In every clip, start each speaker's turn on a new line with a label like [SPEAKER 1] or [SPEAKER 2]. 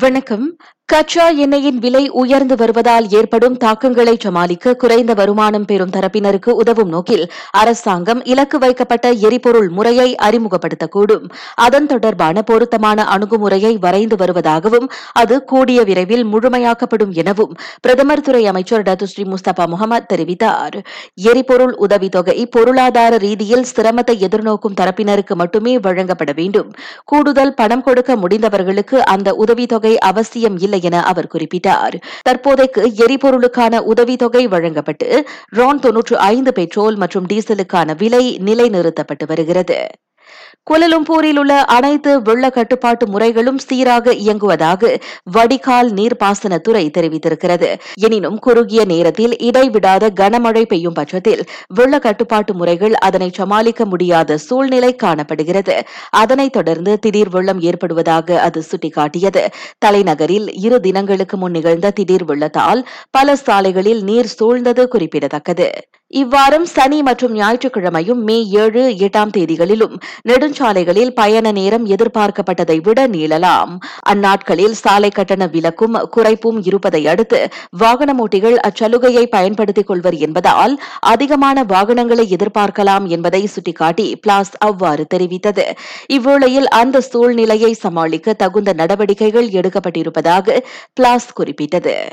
[SPEAKER 1] வணக்கம். கச்சா எண்ணெயின் விலை உயர்ந்து வருவதால் ஏற்படும் தாக்கங்களை சமாளிக்க குறைந்த வருமானம் பெறும் தரப்பினருக்கு உதவும் நோக்கில் அரசாங்கம் இலக்கு வைக்கப்பட்ட எரிபொருள் முறையை அறிமுகப்படுத்தக்கூடும். அதன் தொடர்பான பொருத்தமான அணுகுமுறையை வரைந்து வருவதாகவும் அது கூடிய விரைவில் முழுமையாக்கப்படும் எனவும் பிரதமர் துறை அமைச்சர் டத்துஸ்ரீ முஸ்தபா முகமது தெரிவித்தார். எரிபொருள் உதவித்தொகை பொருளாதார ரீதியில் சிரமத்தை எதிர்நோக்கும் தரப்பினருக்கு மட்டுமே வழங்கப்பட வேண்டும். கூடுதல் பணம் கொடுக்க முடிந்தவர்களுக்கு அந்த உதவித்தொகை அவசியம் இல்லை என அவர் குறிப்பிட்டார். தற்போதைக்கு எரிபொருளுக்கான உதவித்தொகை வழங்கப்பட்டு ரான் தொன்னூற்று ஐந்து பெட்ரோல் மற்றும் டீசலுக்கான விலை நிலைநிறுத்தப்பட்டு வருகிறது. குலலும்பூரில் உள்ள அனைத்து வெள்ள கட்டுப்பாட்டு முறைகளும் சீராக இயங்குவதாக வடிகால் நீர்ப்பாசனத்துறை தெரிவித்திருக்கிறது. எனினும் குறுகிய நேரத்தில் இடைவிடாத கனமழை பெய்யும் பட்சத்தில் வெள்ள கட்டுப்பாட்டு முறைகள் அதனை சமாளிக்க முடியாத சூழ்நிலை காணப்படுகிறது. அதனைத் தொடர்ந்து திடீர் வெள்ளம் ஏற்படுவதாக அது சுட்டிக்காட்டியது. தலைநகரில் இரு தினங்களுக்கு முன் நிகழ்ந்த திடீர் வெள்ளத்தால் பல சாலைகளில் நீர் சூழ்ந்தது குறிப்பிடத்தக்கது. இவ்வாரம் சனி மற்றும் ஞாயிற்றுக்கிழமையும் மே ஏழு எட்டாம் தேதிகளிலும் நெடுஞ்சாலைகளில் பயண நேரம் எதிர்பார்க்கப்பட்டதை விட நீளலாம். அந்நாட்களில் சாலை கட்டண விலக்கும் குறைப்பும் இருப்பதை அடுத்து வாகன ஓட்டிகள் அச்சலுகையை பயன்படுத்திக் கொள்வர் என்பதால் அதிகமான வாகனங்களை எதிர்பார்க்கலாம் என்பதை சுட்டிக்காட்டி பிளாஸ் அவ்வாறு தெரிவித்தது. இவ்வேளையில் அந்த சூழ்நிலையை சமாளிக்க தகுந்த நடவடிக்கைகள் எடுக்கப்பட்டிருப்பதாக பிளாஸ் குறிப்பிட்டது.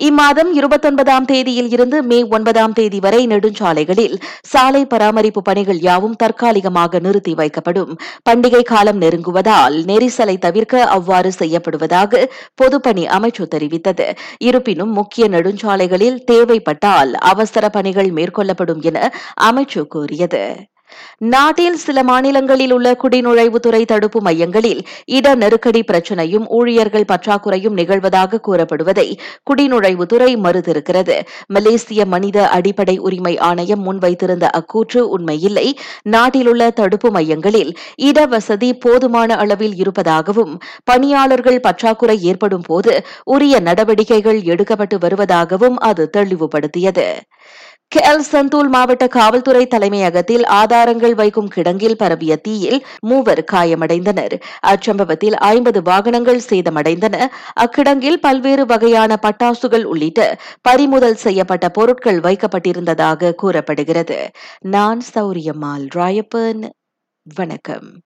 [SPEAKER 1] இம்மாதம் இருபத்தொன்பதாம் தேதியில் இருந்து மே ஒன்பதாம் தேதி வரை நெடுஞ்சாலைகளில் சாலை பராமரிப்பு பணிகள் யாவும் தற்காலிகமாக நிறுத்தி வைக்கப்படும். பண்டிகை காலம் நெருங்குவதால் நெரிசலை தவிர்க்க அவ்வாறு செய்யப்படுவதாக பொதுப்பணி அமைச்சு தெரிவித்தது. இருப்பினும் முக்கிய நெடுஞ்சாலைகளில் தேவைப்பட்டால் அவசர பணிகள் மேற்கொள்ளப்படும் என அமைச்சு கூறியது. நாட்டில் சில மாநிலங்களில் உள்ள குடிநுழைவுத்துறை தடுப்பு மையங்களில் இட நெருக்கடி பிரச்சினையும் ஊழியர்கள் பற்றாக்குறையும் நிகழ்வதாக கூறப்படுவதை குடிநுழைவுத்துறை மறுத்திருக்கிறது. மலேசிய மனித அடிப்படை உரிமை ஆணையம் முன்வைத்திருந்த அக்கூற்று உண்மையில்லை. நாட்டிலுள்ள தடுப்பு மையங்களில் இடவசதி போதுமான அளவில் இருப்பதாகவும் பணியாளர்கள் பற்றாக்குறை ஏற்படும் போது உரிய நடவடிக்கைகள் எடுக்கப்பட்டு வருவதாகவும் அது தெளிவுபடுத்தியது. கேல் சந்தூல் மாவட்ட காவல்துறை தலைமையகத்தில் ஆதாரங்கள் வைக்கும் கிடங்கில் பரவிய தீயில் மூவர் காயமடைந்தனர். அச்சம்பவத்தில் ஐம்பது வாகனங்கள் சேதமடைந்தன. அக்கிடங்கில் பல்வேறு வகையான பட்டாசுகள் உள்ளிட்ட பறிமுதல் செய்யப்பட்ட பொருட்கள் வைக்கப்பட்டிருந்ததாக கூறப்படுகிறது. நான் சௌரியம்மாள் ராயப்பன். வணக்கம்.